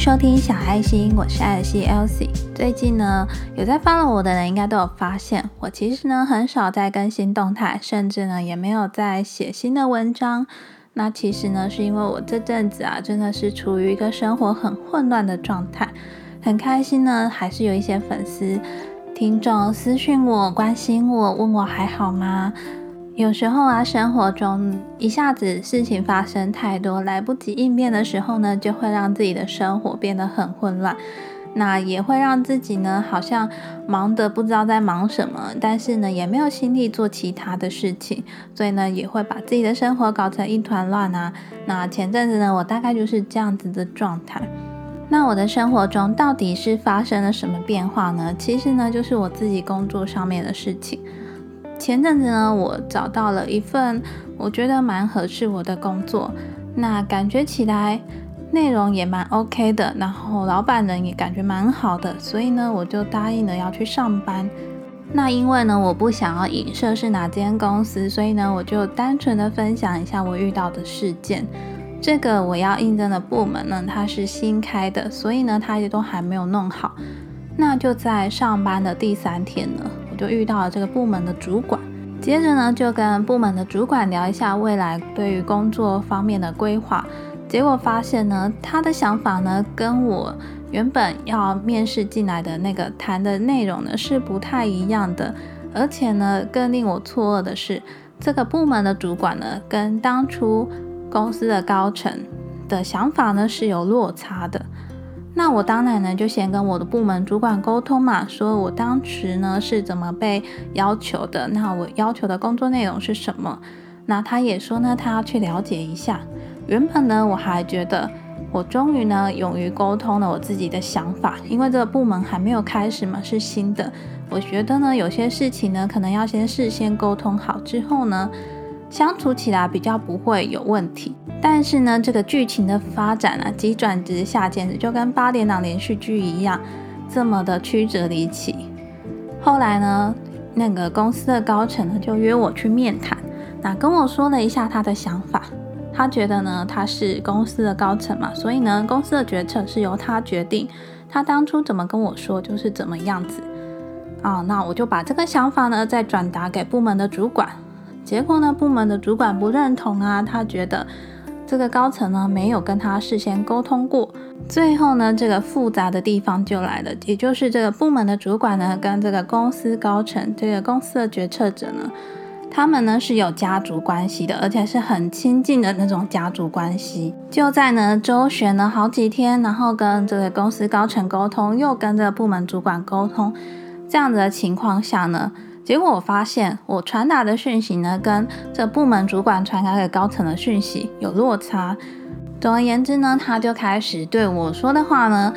收听小爱心，我是爱心 Elsie。最近呢，有在 follow 我的人应该都有发现，我其实呢很少在更新动态，甚至呢也没有在写新的文章。那其实呢，是因为我这阵子啊，真的是处于一个生活很混乱的状态。很开心呢，还是有一些粉丝、听众私讯我，关心我，问我还好吗？有时候啊，生活中一下子事情发生太多，来不及应变的时候呢，就会让自己的生活变得很混乱。那也会让自己呢，好像忙得不知道在忙什么，但是呢，也没有心力做其他的事情，所以呢，也会把自己的生活搞成一团乱啊。那前阵子呢，我大概就是这样子的状态。那我的生活中到底是发生了什么变化呢？其实呢，就是我自己工作上面的事情。前阵子呢，我找到了一份我觉得蛮合适我的工作，那感觉起来内容也蛮 OK 的，然后老板人也感觉蛮好的，所以呢，我就答应了要去上班。那因为呢，我不想要影射是哪间公司，所以呢，我就单纯的分享一下我遇到的事件。这个我要应征的部门呢，它是新开的，所以呢，它也都还没有弄好。那就在上班的第三天呢。就遇到了这个部门的主管，接着呢就跟部门的主管聊一下未来对于工作方面的规划，结果发现呢他的想法呢跟我原本要面试进来的那个谈的内容呢是不太一样的，而且呢更令我错愕的是，这个部门的主管呢跟当初公司的高层的想法呢是有落差的。那我当然呢，就先跟我的部门主管沟通嘛，说我当时呢是怎么被要求的，那我要求的工作内容是什么？那他也说呢，他要去了解一下。原本呢，我还觉得我终于呢勇于沟通了我自己的想法，因为这个部门还没有开始嘛，是新的。我觉得呢，有些事情呢，可能要先事先沟通好之后呢。相处起来比较不会有问题，但是呢，这个剧情的发展啊，急转直下，简直就跟八点档连续剧一样，这么的曲折离奇。后来呢，那个公司的高层呢就约我去面谈，那跟我说了一下他的想法，他觉得呢他是公司的高层嘛，所以呢公司的决策是由他决定，他当初怎么跟我说就是怎么样子啊，那我就把这个想法呢再转达给部门的主管。结果呢，部门的主管不认同啊，他觉得这个高层呢没有跟他事先沟通过。最后呢，这个复杂的地方就来了，也就是这个部门的主管呢跟这个公司高层，这个公司的决策者呢，他们呢是有家族关系的，而且是很亲近的那种家族关系。就在呢周旋了好几天，然后跟这个公司高层沟通，又跟这个部门主管沟通，这样子的情况下呢。结果我发现，我传达的讯息呢，跟这部门主管传达给高层的讯息有落差。总而言之呢，他就开始对我说的话呢，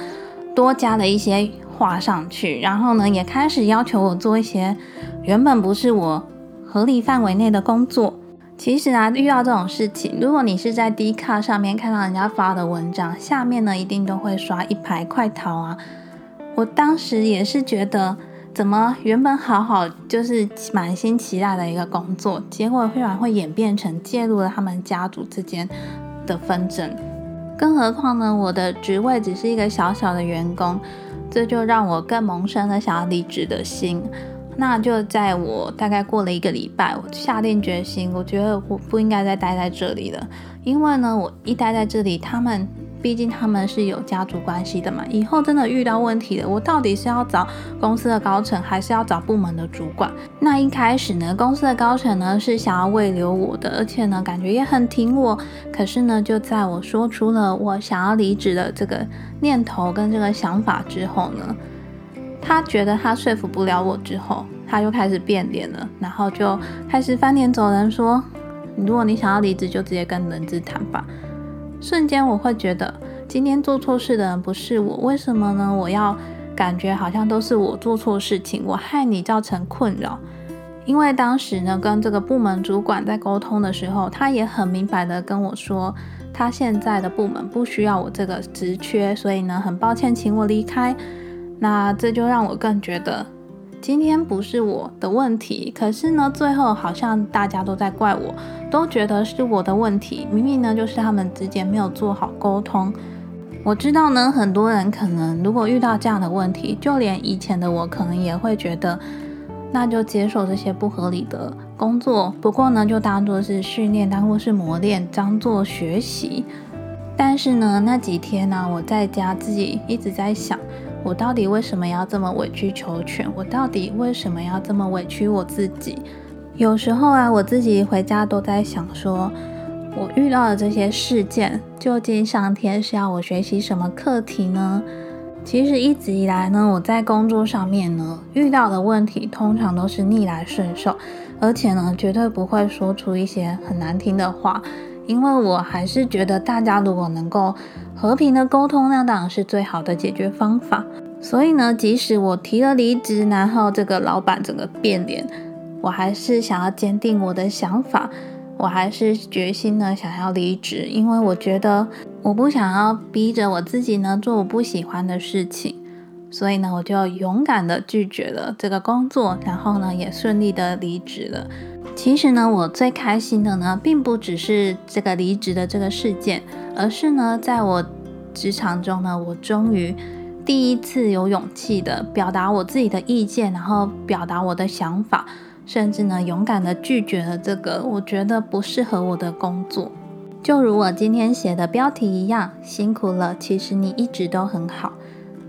多加了一些话上去，然后呢，也开始要求我做一些原本不是我合理范围内的工作。其实啊，遇到这种事情，如果你是在 D 卡上面看到人家发的文章，下面呢一定都会刷一排快逃啊。我当时也是觉得。怎么原本好好就是满心期待的一个工作，结果突然会演变成介入了他们家族之间的纷争？更何况呢，我的职位只是一个小小的员工，这就让我更萌生了想要离职的心。那就在我大概过了一个礼拜，我下定决心，我觉得我不应该再待在这里了，因为呢，我一待在这里，他们。毕竟他们是有家族关系的嘛，以后真的遇到问题了，我到底是要找公司的高层，还是要找部门的主管？那一开始呢，公司的高层呢是想要慰留我的，而且呢感觉也很挺我。可是呢，就在我说出了我想要离职的这个念头跟这个想法之后呢，他觉得他说服不了我之后，他就开始变脸了，然后就开始翻脸走人，说如果你想要离职，就直接跟人资谈吧。瞬间我会觉得今天做错事的人不是我，为什么呢？我要感觉好像都是我做错事情，我害你造成困扰。因为当时呢，跟这个部门主管在沟通的时候，他也很明白的跟我说，他现在的部门不需要我这个职缺，所以呢，很抱歉请我离开。那这就让我更觉得。今天不是我的问题，可是呢，最后好像大家都在怪我，都觉得是我的问题。明明呢，就是他们之间没有做好沟通。我知道呢，很多人可能如果遇到这样的问题，就连以前的我可能也会觉得，那就接受这些不合理的工作。不过呢，就当做是训练，当做是磨练，当做学习。但是呢，那几天呢，我在家自己一直在想，我到底为什么要这么委曲求全？我到底为什么要这么委屈我自己？有时候啊，我自己回家都在想说。我遇到的这些事件，究竟上天是要我学习什么课题呢？其实一直以来呢，我在工作上面呢遇到的问题，通常都是逆来顺受，而且呢，绝对不会说出一些很难听的话，因为我还是觉得大家如果能够和平的沟通，那当然是最好的解决方法。所以呢，即使我提了离职，然后这个老板整个变脸，我还是想要坚定我的想法。我还是决心呢，想要离职，因为我觉得我不想要逼着我自己呢做我不喜欢的事情，所以呢，我就勇敢的拒绝了这个工作，然后呢，也顺利的离职了。其实呢，我最开心的呢，并不只是这个离职的这个事件，而是呢，在我职场中呢，我终于第一次有勇气的表达我自己的意见，然后表达我的想法。甚至呢，勇敢的拒绝了这个我觉得不适合我的工作。就如我今天写的标题一样，辛苦了，其实你一直都很好。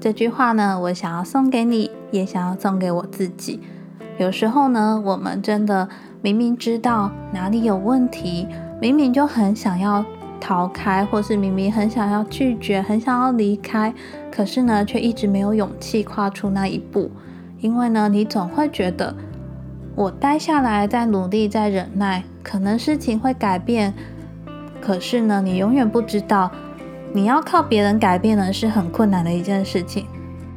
这句话呢，我想要送给你，也想要送给我自己。有时候呢，我们真的明明知道哪里有问题，明明就很想要逃开，或是明明很想要拒绝，很想要离开，可是呢，却一直没有勇气跨出那一步，因为呢，你总会觉得。我待下来，在努力，在忍耐，可能事情会改变。可是呢，你永远不知道，你要靠别人改变呢，是很困难的一件事情。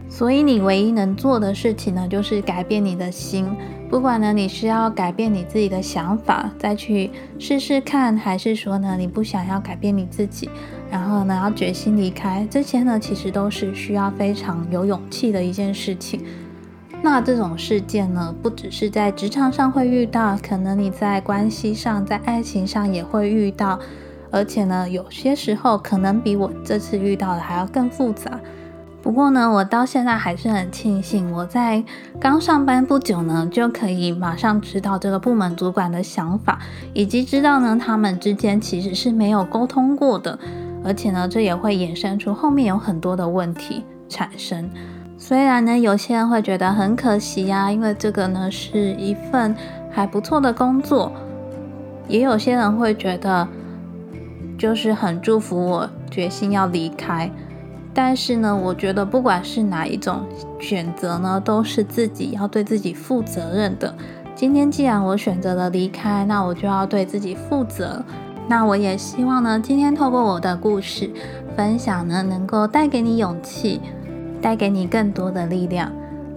所以，你唯一能做的事情呢，就是改变你的心。不管呢，你是要改变你自己的想法，再去试试看，还是说呢，你不想要改变你自己，然后呢，要决心离开，这些呢，其实都是需要非常有勇气的一件事情。那这种事件呢，不只是在职场上会遇到，可能你在关系上、在爱情上也会遇到，而且呢，有些时候可能比我这次遇到的还要更复杂。不过呢，我到现在还是很庆幸，我在刚上班不久呢，就可以马上知道这个部门主管的想法，以及知道呢，他们之间其实是没有沟通过的，而且呢，这也会衍生出后面有很多的问题产生。虽然呢，有些人会觉得很可惜呀，因为这个呢是一份还不错的工作，也有些人会觉得就是很祝福我决心要离开。但是呢，我觉得不管是哪一种选择呢，都是自己要对自己负责任的。今天既然我选择了离开，那我就要对自己负责。那我也希望呢，今天透过我的故事分享呢，能够带给你勇气。带给你更多的力量。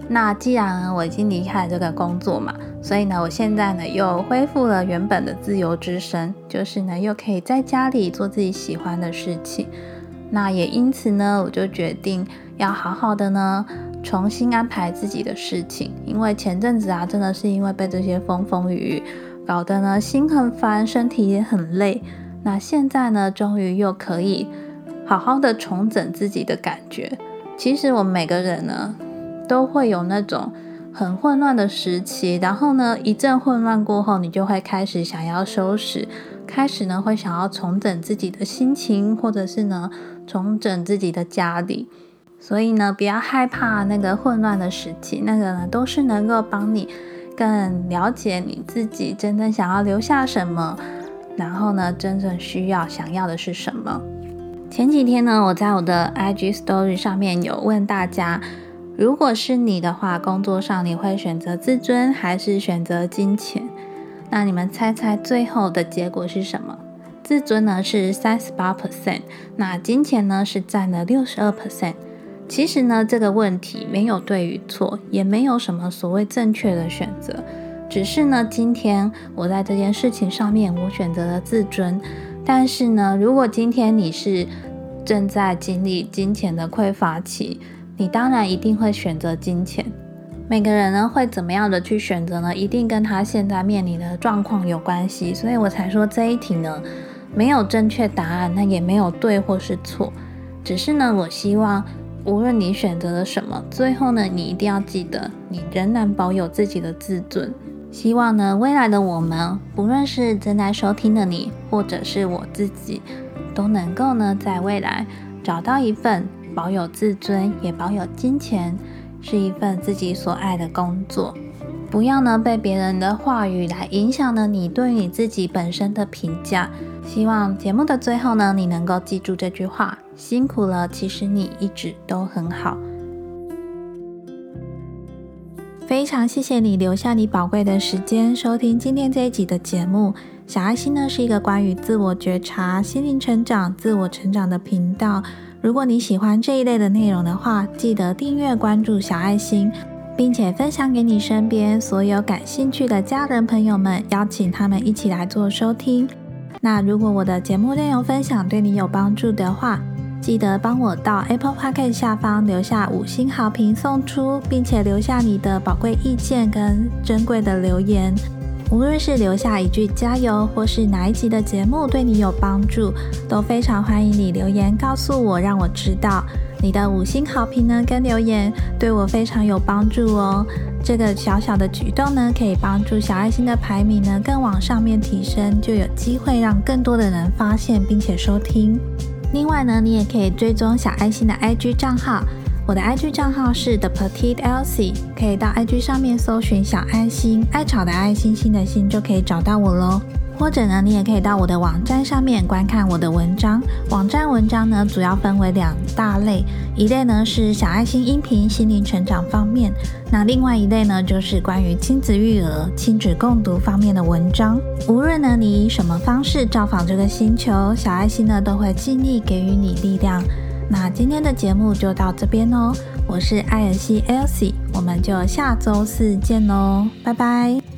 那既然我已经离开了这个工作嘛，所以呢，我现在呢又恢复了原本的自由之身，就是呢又可以在家里做自己喜欢的事情。那也因此呢，我就决定要好好的呢重新安排自己的事情。因为前阵子啊，真的是因为被这些风风雨雨搞得呢心很烦，身体也很累。那现在呢，终于又可以好好的重整自己的感觉。其实我们每个人呢，都会有那种很混乱的时期，然后呢，一阵混乱过后，你就会开始想要收拾，开始呢会想要重整自己的心情，或者是呢重整自己的家里。所以呢，不要害怕那个混乱的时期，那个呢都是能够帮你更了解你自己真正想要留下什么，然后呢真正需要想要的是什么。前几天呢，我在我的 IG Story 上面有问大家，如果是你的话，工作上你会选择自尊还是选择金钱？那你们猜猜最后的结果是什么？自尊呢是三十八 percent，那金钱呢是占了六十二 percent。其实呢，这个问题没有对与错，也没有什么所谓正确的选择，只是呢，今天我在这件事情上面，我选择了自尊。但是呢，如果今天你是正在经历金钱的匮乏期，你当然一定会选择金钱。每个人呢会怎么样的去选择呢？一定跟他现在面临的状况有关系。所以我才说这一题呢没有正确答案，那也没有对或是错。只是呢，我希望无论你选择了什么，最后呢，你一定要记得，你仍然保有自己的自尊。希望呢，未来的我们，不论是正在收听的你，或者是我自己，都能够呢，在未来找到一份保有自尊，也保有金钱，是一份自己所爱的工作。不要呢被别人的话语来影响了你对你自己本身的评价。希望节目的最后呢，你能够记住这句话：辛苦了，其实你一直都很好。非常谢谢你留下你宝贵的时间收听今天这一集的节目。小爱心呢是一个关于自我觉察、心灵成长、自我成长的频道。如果你喜欢这一类的内容的话，记得订阅关注小爱心。并且分享给你身边所有感兴趣的家人朋友们，邀请他们一起来做收听。那如果我的节目内容分享对你有帮助的话，记得帮我到 Apple Podcast 下方留下五星好评送出，并且留下你的宝贵意见跟珍贵的留言。无论是留下一句加油，或是哪一集的节目对你有帮助，都非常欢迎你留言告诉我，让我知道。你的五星好评呢，跟留言对我非常有帮助哦。这个小小的举动呢，可以帮助小爱心的排名呢更往上面提升，就有机会让更多的人发现并且收听。另外呢，你也可以追踪小爱心的 IG 账号，我的 IG 账号是 The Petite Elsie，可以到 IG 上面搜寻小爱心，爱草的爱心心的心就可以找到我喽。或者呢，你也可以到我的网站上面观看我的文章。网站文章呢，主要分为两大类，一类呢是小爱心音频心灵成长方面，那另外一类呢就是关于亲子育儿、亲子共读方面的文章。无论呢你以什么方式造访这个星球，小爱心呢都会尽力给予你力量。那今天的节目就到这边哦，我是艾尔西 Elsie，我们就下周四见喽，拜拜。